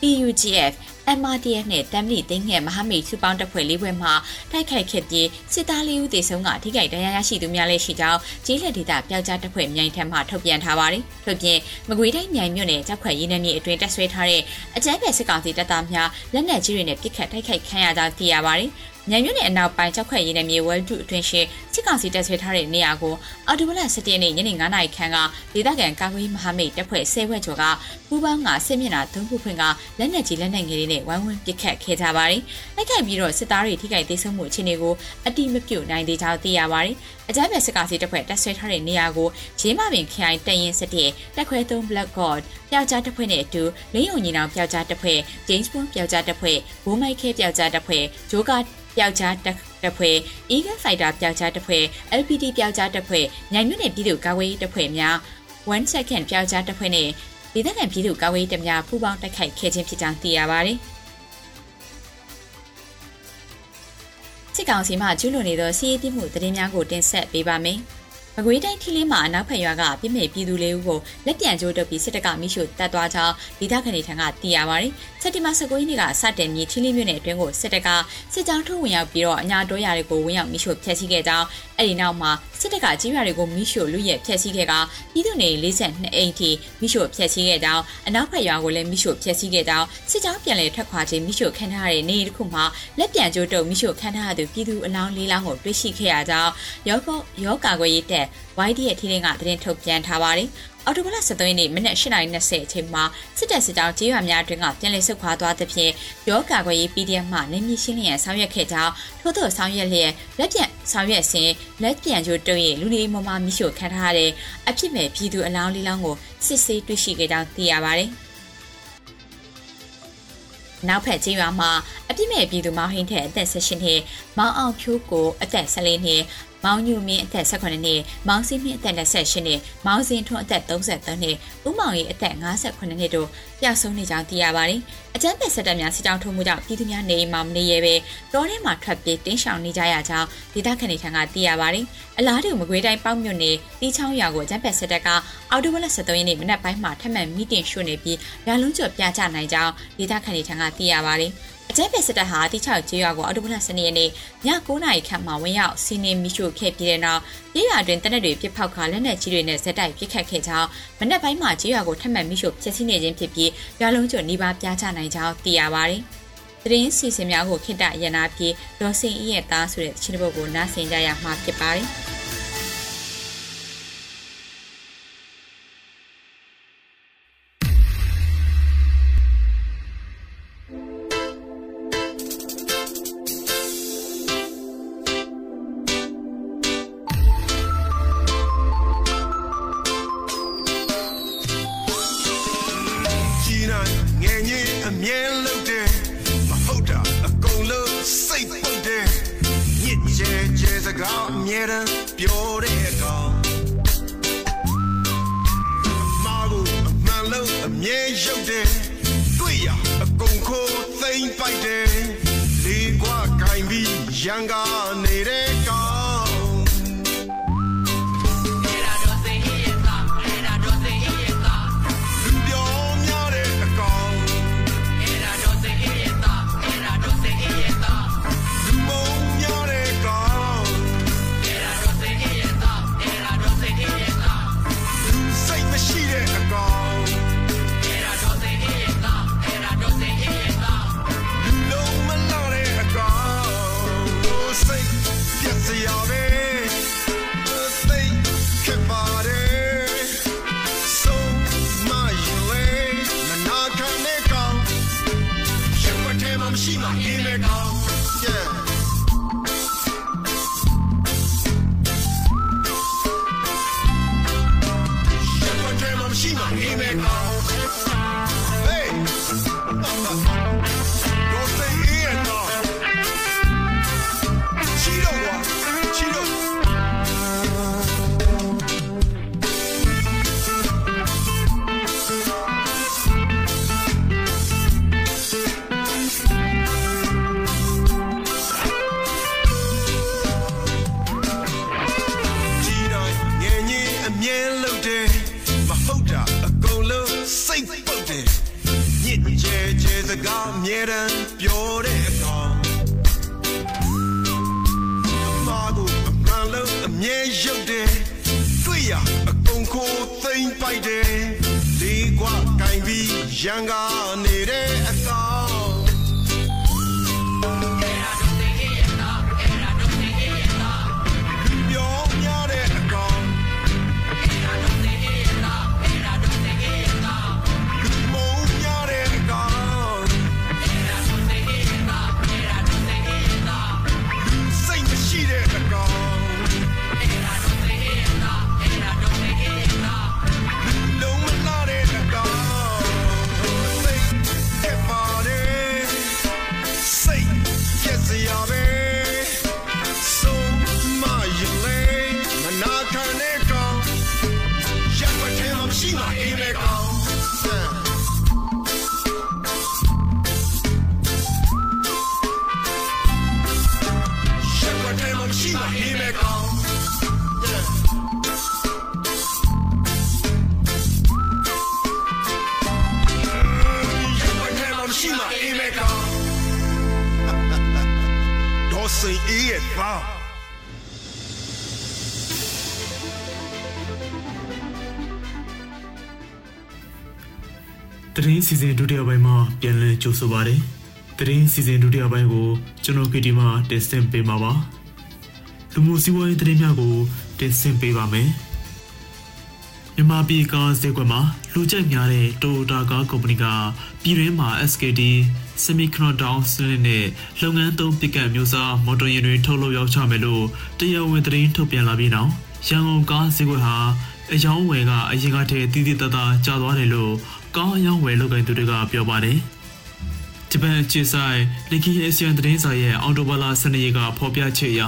PUGF MRDF နဲ့တမ်မလီသိန်းငယ်မဟာမိတ်စုပေါင်းတပ်ဖွဲ့လေးဘွဲ့မှတိုက်ခိုက်ခဲ့ပြီးစစ်သားလေးဦးသေဆုံးကထိခိုက်ဒဏ်ရာရရှိသူများလည်းရှိကြောင်းကျေးလက်ဒေသပျောက်ကြားတပ်ဖွဲ့မြိုင်ထက်မှထုတ်ပြန်ထားပါတယ်။ထို့ပြင်မကွေတိုင်းမြိုင်မြို့နယ်တပ်ဖွဲ့ရင်းနှီးအတွင်တက်ဆွဲထားတဲ့အကြမ်းဖက်စစ်ကောင်စီတပ်သားများလက်နက်ကြီးတွေနဲ့ပစ်ခတ်တိုက်ခိုက်ခံရကြောင်းသိရပါတယ်။ မြိုင်မြို့နယ်အနောက်ပိုင်းကြောက်ခွက်ရည်နယ်မြေဝဲတုအတွင်းရှိစစ်ကောင်စီတပ်ဆွဲထားတဲ့နေရာကိုအော်တိုဘလ17ရက်နေ့ညနေ9:00နာရီခန့်ကဒေသခံကာကွယ်မဟာမိတ်တပ်ဖွဲ့10ဘွဲ့ကျော်ကပူးပေါင်းကစစ်မျက်နှာသုံးခုဖွင့်ကလက်နက်ကြီးလက်နက်ငယ်တွေနဲ့ဝိုင်းဝန်းပစ်ခတ်ခဲ့ကြပါတယ်။တိုက်ခိုက်ပြီးတော့စစ်သားတွေထိခိုက်ဒေဆုံးမှုအခြေအနေကိုအတိမပြုတ်နိုင်သေးကြောင်းသိရပါတယ်။အကြမ်းဖက်စစ်ကောင်စီတပ်ဖွဲ့တပ်ဆွဲထားတဲ့နေရာကိုဂျင်းမပင်ခိုင်တရင်စစ်တဲ့တက်ခွဲ3 Black God ပျောက်ကြားတပ်ဖွဲ့နဲ့အတူလင်းယုံညီနောင်ပျောက်ကြားတပ်ဖွဲ့ James Bond ပျောက်ကြားတပ်ဖွဲ့ဘိုးမိုက်ခဲပျောက်ကြားတပ်ဖွဲ့ဂျိုကာ ပျောက်ကြားတပ်ဖွဲ့ Eagle Fighter ပျောက်ကြားတပ်ဖွဲ့ LPD ပျောက်ကြားတပ်ဖွဲ့ညမြို့နယ်ပြည်သူ့ကာကွယ်ရေးတပ်ဖွဲ့များ1 second ပျောက်ကြားတပ်ဖွဲ့နဲ့ဒေသခံပြည်သူ့ကာကွယ်ရေးတပ်များပူးပေါင်းတိုက်ခိုက်ခဲ့ခြင်းဖြစ်ကြောင်းသိရပါတယ်။စစ်ကောင်စီမှကျူးလွန်နေသောစီးရီးတိမှုသတင်းများကိုတင်ဆက်ပေးပါမယ်။ မကွေးတိုင်းထီလင်းမှာအနောက်ဖက်ရွာကပြစ်မဲ့ပြည်သူလေးဦးကိုလက်ပြန်ကျိုးတုပ်ပြီးစစ်တပ်ကမိရှုတပ်သွားကြောင်းဒေသခံတွေထံကသိရပါတယ်။စက်တင်ဘာ19ရက်နေ့ကစတင်ပြီးထီလင်းမြို့နယ်အတွင်းကိုစစ်တပ်ကစစ်ကြောင်းထုတ်ဝင်ရောက်ပြီးတော့အညာတော်ရတွေကိုဝင်ရောက်မိရှုဖျက်ဆီးခဲ့ကြောင်းအဲဒီနောက်မှာစစ်တပ်ကကြီးရွာတွေကိုမိရှုလူရဲဖျက်ဆီးခဲ့ကပြည်သူနေ42အိမ်ထိမိရှုဖျက်ဆီးခဲ့ကြောင်းအနောက်ဖက်ရွာကိုလည်းမိရှုဖျက်ဆီးခဲ့ကြောင်းစစ်ကြောင်းပြန်လည်ထွက်ခွာခြင်းမိရှုခန့်ထားတဲ့နေတစ်ခုမှာလက်ပြန်ကျိုးတုပ်မိရှုခန့်ထားတဲ့ပြည်သူအလောင်းလေးလောင်းကိုတွေ့ရှိခဲ့ရကြောင်းရောကောရောကာကွယ်ရေးတပ် YD ရဲ့ထီးလင်းကသတင်းထုတ်ပြန်ထားပါတယ်။အော်တိုဘလ73ရက်နေ့မနက်8:20အချိန်မှာစစ်တပ်စစ်ကြောင်းကြေးရွာများအတွင်းကပြန်လည်ဆုတ်ခွာသွားသဖြင့်ရောကာကွယ်ရေး PDF မှနေမြေရှင်းလျက်ဆောင်ရွက်ခဲ့ကြောင်းထို့သောဆောင်ရွက်လျက်လက်ပြန်ဆောင်ရွက်စဉ်လက်ပြန်ကျိုးတုံးရဲ့လူနေမမမိရှို့ခံထားတဲ့အဖြစ်မဲ့ပြည်သူအလောင်းလေးလောင်းကိုစစ်ဆေးတွေ့ရှိခဲ့ကြောင်းသိရပါတယ်။နောက်ဖက်ကျေးရွာမှာအပြစ်မဲ့ပြည်သူမောင်ဟင်းထက်အသက်16နှစ်မောင်အောင်ဖြိုးကိုအသက်14နှစ် မောင်ညူမင်းအသက်18နှစ်မောင်စင်းမင်းအသက်28နှစ်မောင်စင်ထွန်းအသက်33နှစ်ဦးမောင်ရီအသက်58နှစ်တို့ပျောက်ဆုံးနေကြောင်းသိရပါတယ်။အကြမ်းဖက်စစ်တပ်များစစ်ကြောင်းထိုးမှုကြောင့်ပြည်သူများနေအိမ်မှာမနေရပဲတောထဲမှာထွက်ပြေးတင်းရှောင်နေကြရကြောင်းဒေသခံတွေထံကသိရပါတယ်။အလားတူမကွေးတိုင်းပေါက်မြို့နယ်တီးချောင်းရွာကိုအကြမ်းဖက်စစ်တပ်ကအော်တိုဘလ73ရက်နေ့မနက်ပိုင်းမှာထပ်မံမီတင်ရှို့နေပြီးရာလုံးကျော်ပြကြနိုင်ကြောင်းဒေသခံတွေထံကသိရပါတယ်။ အကြမ်းဖက်စစ်တပ်ဟာတိချောက်ကျေးရွာကိုအော်တိုဘလစနေနေ့ည9:00နာရီခန့်မှာဝင်ရောက်စီးနင်းမိရှို့ခဲ့ပြီးတဲ့နောက်ကျေးရွာတွင်တနက်တွေပြစ်ဖောက်ခါလက်နက်ကြီးတွေနဲ့ဇက်တိုက်ပစ်ခတ်ခဲ့ကြောင်းမနက်ပိုင်းမှာကျေးရွာကိုထပ်မံမိရှို့ဖျက်ဆီးနေခြင်းဖြစ်ပြီးရွာလုံးကျွနီးပါးပြားချနိုင်ကြောင်းသိရပါတယ်။သတင်းစီစဉ်များကိုခိတရနာပြေဒေါ်စင်အီရဲ့သားဆိုတဲ့ချင်းပုတ်ကိုနားဆင်ကြရမှာဖြစ်ပါတယ်။ တမ်းပြောတဲ့ကောင်မာကိုအမှန်လို့အမြဲရုပ်တယ်တွေ့ရအကုန်ခိုးသိမ့်ပိုက်တယ်လေးကွာကင်ပြီးရန်ကာ Here it comes, yeah. ပြီး တရင်စီစဉ်ဒုတိယပိုင်းမှာပြန်လည်ကြိုဆိုပါရစေ။တရင်စီစဉ်ဒုတိယပိုင်းကိုကျွန်တော် KT မှာတင်ဆက်ပေးမှာပါ။လူမှုစီးပွားရေးတရင်များကိုတင်ဆက်ပေးပါမယ်။မြန်မာပြည်ကားဈေးကွက်မှာလူကြိုက်များတဲ့ Toyota ကားကုမ္ပဏီကပြည်တွင်းမှာ SKD Semiconductor စနစ်နဲ့လုပ်ငန်းသုံးပစ်ကပ်မျိုးစားမော်တော်ယာဉ်တွေထုတ်လုပ်ရောင်းချမယ်လို့တရားဝင်သတင်းထုတ်ပြန်လာပြီးနောက်ရန်ကုန်ကားဈေးကွက်ဟာအယောင်းဝယ်ကအရင်ကတည်းကတည်တည်တသာကျသွားတယ်လို့ ကားအယောင်းဝယ်လုပ်ကိုင်သူတွေကပြောပါတယ်။ဂျပန်အခြေဆိုင်လီကီအေဆီယန်သတင်းစာရဲ့အော်တိုဘာလ12ရက်ကဖော်ပြချက်အရ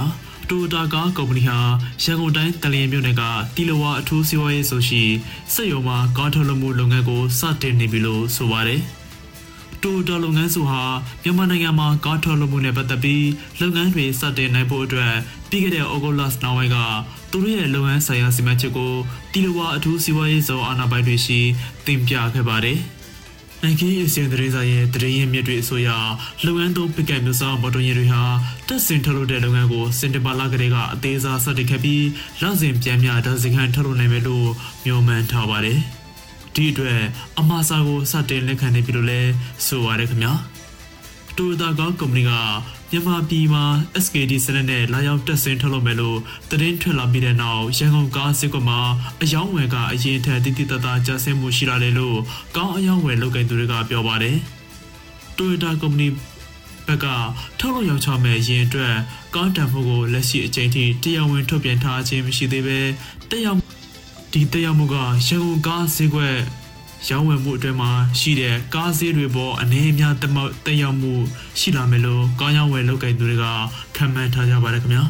တိုတာကားကုမ္ပဏီဟာရန်ကုန်တိုင်းတလျင်မြို့နယ်ကတီလဝါအထူးစီးပွားရေးဆိုရှိစက်ရုံမှာကားထုတ်လုပ်မှုလုပ်ငန်းကိုစတင်နေပြီလို့ဆိုပါတယ်။ တိုတာလုပ်ငန်းစုဟာမြန်မာနိုင်ငံမှာကားထုတ်လုပ်မှုနဲ့ပတ်သက်ပြီးလုပ်ငန်းတွေစတင်နိုင်ဖို့အတွက်ပြီးခဲ့တဲ့ဩဂုတ်လနောက်ပိုင်းကသူတို့ရဲ့လုပ်ငန်းဆိုင်ရာစီမံချက်ကိုတီလဝါအထူးစီးပွားရေးဆောင်အာဏာပိုင်တွေရှိတင်ပြခဲ့ပါတယ်။နိုင်ငံရေးအစီအစဉ်တွေရဲ့တရေရင်မြစ်တွေအဆိုအရလုပ်ငန်းသုံးပစ်ကပ်မျိုးစားမော်တော်ယာဉ်တွေဟာတက်စင်ထုတ်လုပ်တဲ့လုပ်ငန်းကိုစင်တဘာလကလေးကအသေးစားစတင်ခဲ့ပြီးလစဉ်ပြန်မြဒါဇင်ခန့်ထုတ်လုပ်နိုင်မယ်လို့မျှော်မှန်းထားပါတယ်။ ဒီအတွက်အမှားစာကိုစတင်လက်ခံနေပြီလို့လည်းဆိုပါရခင်ဗျာ။တိုတာကောကုမ္ပဏီကမြန်မာပြည်မှာ SKD စနစ်နဲ့လာရောက်တက်ဆင်ထုတ်လုပ်မယ်လို့သတင်းထွက်လာပြီးတဲ့နောက်ရန်ကုန်ကားစစ်ကွက်မှာအယောင်းဝယ်ကအရင်ထက်တိတိတသားကျဆင်းမှုရှိလာတယ်လို့ကားအယောင်းဝယ်လုပ်ကိုင်သူတွေကပြောပါတယ်။ Toyota ကုမ္ပဏီဘက်ကထုတ်လုပ်ရောင်းချမဲ့ရင်အတွက်ကားတန်ဖိုးကိုလက်ရှိအချိန်ထိတရားဝင်ထုတ်ပြန်ထားခြင်းမရှိသေးပဲတက်ရောက် ဒီတက်ရောက်မှုကရန်ကုန်ကားဈေးကွက်ရောင်းဝယ်မှုအတွင်းမှာရှိတဲ့ကားဈေးတွေပေါ်အနေအများတက်တက်ရောက်မှုရှိလာမယ်လို့ကားရောင်းဝယ်လုပ်ကိုင်သူတွေကခံမှန်းထားကြပါတယ်ခင်ဗျာ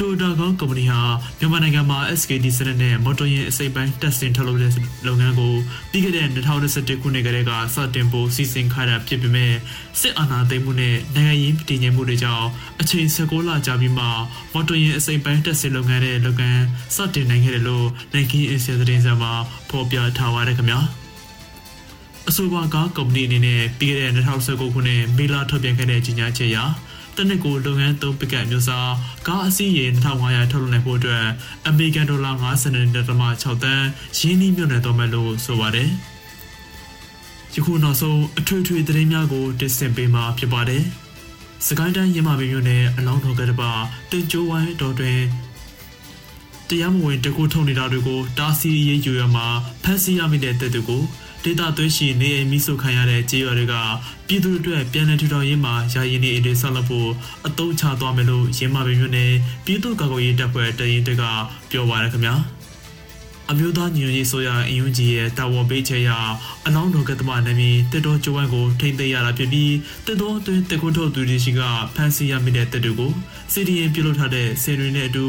တိုတာကောကုမ္ပဏီဟာမြန်မာနိုင်ငံမှာ SKD စနစ်နဲ့မော်တော်ယာဉ်အစိပ်ပိုင်းတက်ဆင်ထုတ်လုပ်တဲ့လုပ်ငန်းကိုပြီးခဲ့တဲ့2021ခုနှစ်ကတည်းကစတင်ဖို့စီစဉ်ခါတာဖြစ်ပေမဲ့စစ်အာဏာသိမ်းမှုနဲ့နိုင်ငံရေးတည်ငြိမ်မှုတွေကြောင့်အချိန်16လကြာပြီးမှမော်တော်ယာဉ်အစိပ်ပိုင်းတက်ဆင်လုပ်ငန်းတဲ့လုပ်ငန်းစတင်နိုင်ခဲ့တယ်လို့နိုင်ငံအစီအစဉ်သတင်းစာမှာဖော်ပြထားပါတယ်ခင်ဗျာအဆိုပါကားကုမ္ပဏီအနေနဲ့ပြီးခဲ့တဲ့2019ခုနှစ်မေလထုတ်ပြန်ခဲ့တဲ့ကြေညာချက်အရ တနစ်ကိုလုပ်ငန်းသုံးပကတ်မျိုးစားကားအစီးရေ2500ထုတ်လုပ်နိုင်ဖို့အတွက်အမေရိကန်ဒေါ်လာ92.6တန်းရင်းနှီးမြှုပ်နှံတော့မယ်လို့ဆိုပါတယ်။ယခုနောက်ဆုံးအထွေထွေသတင်းများကိုတင်ဆက်ပေးမှာဖြစ်ပါတယ်။စကိုင်းတိုင်းရမပင်မြို့နယ်အလောင်းတော်ကတပါတင်ကျိုးဝိုင်းတော်တွင်တရားမဝင်တကူထုံနေတာတွေကိုတားဆီးရေးယူရမှာဖမ်းဆီးရမိတဲ့တဲ့သူကို ဒေတာသွေးရှိနေအိမ်မိဆုခံရတဲ့ကြေးရွာတွေကပြည်သူတွေအတွက်ပြည်내ထူထောင်ရေးမှာယာယီနေအိမ်တွေဆောက်လုပ်ဖို့အသုံးချသွားမယ်လို့ရင်းမာပင်မြို့နယ်ပြည်သူ့ကာကွယ်ရေးတပ်ဖွဲ့တရင်တက်ကပြောပါရခင်ဗျာအမျိုးသားညီညွတ်ရေးဆိုရအင်ယူဂျီရဲ့တာဝန်ပေးချက်အရအလောင်းတော်ကတမနာမည်တက်တော်ကျိုးဝိုင်းကိုထိမ့်သိမ်းရတာဖြစ်ပြီးတက်တော်အတွင်းတက်ခွန်းထုတ်သူတွေရှိကဖမ်းဆီးရမိတဲ့တက်တွေကိုစီဒီရင်ပြုလုပ်ထားတဲ့ဆင်တွေနဲ့အတူ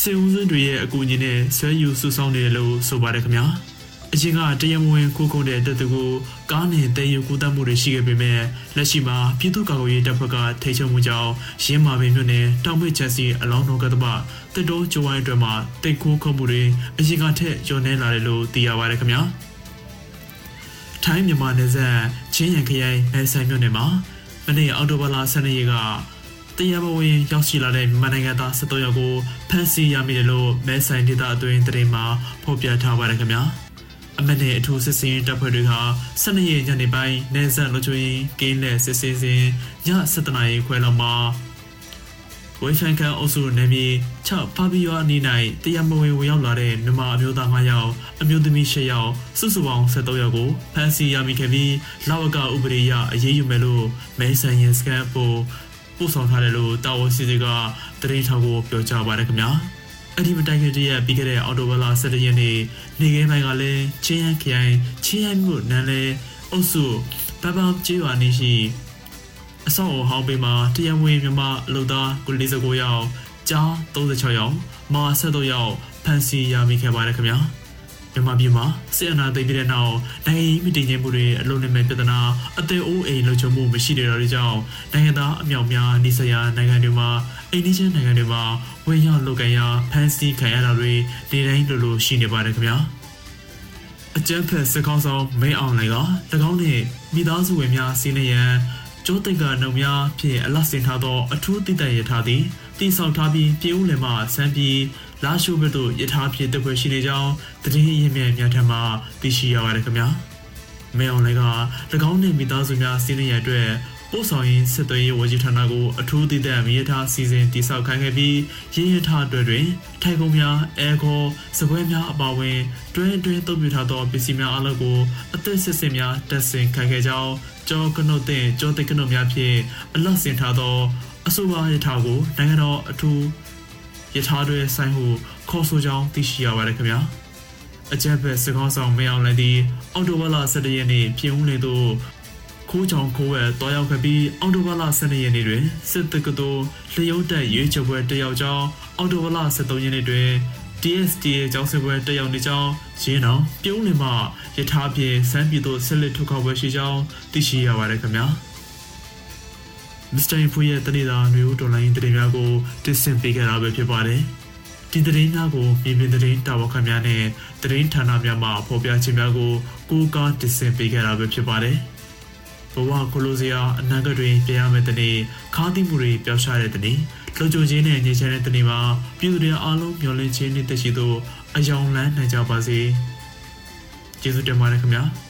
စေဦးစွန်းတွေရဲ့အကူအညီနဲ့ဆွဲယူစုဆောင်းနေတယ်လို့ဆိုပါတယ်ခင်ဗျာ အရင်ကတရမဝင်ခိုးခုံတဲ့တပ်သူကိုကားနဲ့တည်ယူကူးတတ်မှုတွေရှိခဲ့ပေမဲ့လက်ရှိမှာပြည်သူ့ကာကွယ်ရေးတပ်ဖွဲ့ကထိချုံမှုကြောင့်ရင်းမာပင်မြို့နယ်တောင်မိတ်ချက်စီအလောင်းတော်ကတမတက်တော်ကျိုးဝိုင်းအတွက်မှာတိတ်ခိုးခုံမှုတွေအရင်ကထက်ကျော်နေလာတယ်လို့သိရပါတယ်ခင်ဗျာထိုင်းမြန်မာနယ်စပ်ချင်းရန်ခရိုင်မဲဆိုင်မြို့နယ်မှာမနေ့အောက်တိုဘာလ12ရက်တရမဝင်ရောက်ရှိလာတဲ့မြန်မာနိုင်ငံသား73ယောက်ကိုဖမ်းဆီးရမိတယ်လို့မဲဆိုင်ဒေသအတွင်းသတင်းမှာဖော်ပြထားပါတယ်ခင်ဗျာ အမတ်နဲ့အထူးစစ်စင်တပ်ဖွဲ့တွေက12ရက်ညနေပိုင်းနေဆက်လွှတ်ချွေးကင်းနဲ့စစ်စင်စဉ်ည7:00နာရီခွဲလောက်မှာဝေဖိုင်ကန်အုပ်စုနယ်မြေ6ဖာဘီယောအနီး၌တရားမဝင်ဝင်ရောက်လာတဲ့မြန်မာအမျိုးသား9ယောက်အမျိုးသမီး10ယောက်စုစုပေါင်း73ယောက်ကိုဖမ်းဆီးရမိခဲ့ပြီးလာဝကဥပဒေအရအရေးယူမယ်လို့မဲဆိုင်ရင်စကန်ပိုပို့ဆောင်ထားတယ်လို့တာဝန်စီစီကသတင်းထောက်ကိုပြောကြားပါတယ်ခင်ဗျာ အဲ့ဒီမတိုင်ခင်တည်းရပြီးခဲ့တဲ့အော်တိုဘလာ17ရက်နေ့နေခင်းပိုင်းကလည်းချင်းရန်ခိုင်ချင်းရန်မြို့နန်းလေအုပ်စုပပကျေးရွာနေရှိအဆောက်အအုံဟောင်းပေမှာတရားဝင်မြန်မာအလုပ်သား49ယောက်ကြား36ယောက်မာ73ယောက်ဖမ်းဆီးရမိခဲ့ပါတယ်ခင်ဗျာမြန်မာပြည်မှာဆီအနာသိမ်းပြီးတဲ့နောက်နိုင်ငံရေးမတည်ငြိမ်မှုတွေအလုံးနဲ့မဲ့ပြဿနာအသေးအိုးအိမ်လုံခြုံမှုမရှိတဲ့တော့ကြောင့်နိုင်ငံသားအမြောက်များနေစရာနိုင်ငံတွေမှာ အိန္ဒိယနိုင်ငံတွေမှာဝေရောက်လုကန်ရဖမ်းဆီးခံရတာတွေနေတိုင်းလိုလိုရှိနေပါတယ်ခင်ဗျာအကြမ်းဖက်စစ်ကောင်ဆောင်မဲအောင်လိုက်က၎င်းနဲ့မိသားစုဝင်များစီးနေရန်ကျိုးတိတ်ကနှုံများဖြင့်အလတ်စင်ထားသောအထူးတိတက်ရထားသည်တိဆောက်ထားပြီးပြည်ဦးလယ်မှစံပြီးလာရှိုးဘက်သို့ရထားဖြစ်တဲ့ဖွယ်ရှိနေကြောင်းတည်င်းရင်းမြစ်များထံမှသိရှိရပါတယ်ခင်ဗျာမဲအောင်လိုက်က၎င်းနှင့်မိသားစုများစီးနေရအတွက် ပို့ဆောင်ရေးစစ်သွေးရေးဝကြီးဌာနကိုအထူးတည်တဲ့မြေထားစီစဉ်တိစောက်ခိုင်းခဲ့ပြီးရင်းရထားအတွက်တွင် ထိုင်ကုန်များအဲခေါ်စပွဲများအပါအဝင်တွဲတွဲတုပ်ပြထားသောပစ္စည်းများအလုပ်ကိုအသက်စစ်စစ်များတက်ဆင်ခိုင်းခဲ့ကြောင်းကြောကနုတ်တဲ့ကြောတိတ်ကနုတ်များဖြင့်အလတ်စင်ထားသောအဆိုပါရထားကိုနိုင်ငံတော်အထူးရထားတွေဆိုင်ဟုခေါ်ဆိုကြောင်းသိရှိရပါတယ်ခင်ဗျာအကြက်ဘက်စကောင်းဆောင်မအောင်လည်းဒီအော်တိုဘလာ17ရက်နေ့ပြင်ဦးလေသို့ ခိုးချောင်ခိုးဝဲတွားရောက်ခဲ့ပြီးအော်တိုဘလာ12ရက်နေ့တွင်စစ်တက္ကသိုလ်လျှို့တက်ရွေးချယ်ပွဲတက်ရောက်ကြောင်းအော်တိုဘလာ13ရက်နေ့တွင် DSTA ကျောင်းစစ်ပွဲတက်ရောက်နေကြောင်းရင်းအောင်ပြုံးလင်မှယထာဖြင့်စမ်းပြည်သို့ဆက်လက်ထုတ်ခေါ်ပွဲရှိကြောင်းသိရှိရပါတယ်ခင်ဗျာမစ္စတာဖူရဲ့တနေ့တာမျိုးတော်လိုင်းတရေများကိုတင်ဆက်ပေးခဲ့တာပဲဖြစ်ပါတယ်ဒီသတင်းများကိုပြည်ပသတင်းတာဝန်ခံများနဲ့သတင်းဌာနများမှဖော်ပြခြင်းများကိုကိုးကားတင်ဆက်ပေးခဲ့တာပဲဖြစ်ပါတယ် ဘဝကိုလိုစရာအနာဂတ်တွင်ပြရမယ့်တနေ့ခါးသီးမှုတွေပျောက်ရှားတဲ့တနေ့လှုပ်ကြခြင်းနဲ့ငြိမ်းချမ်းတဲ့တနေ့မှာပြည်သူတွေအားလုံးမျှော်လင့်ခြင်းနဲ့တရှိသောအယောင်လန်းနိုင်ကြပါစေကျေးဇူးတင်ပါတယ်ခင်ဗျာ။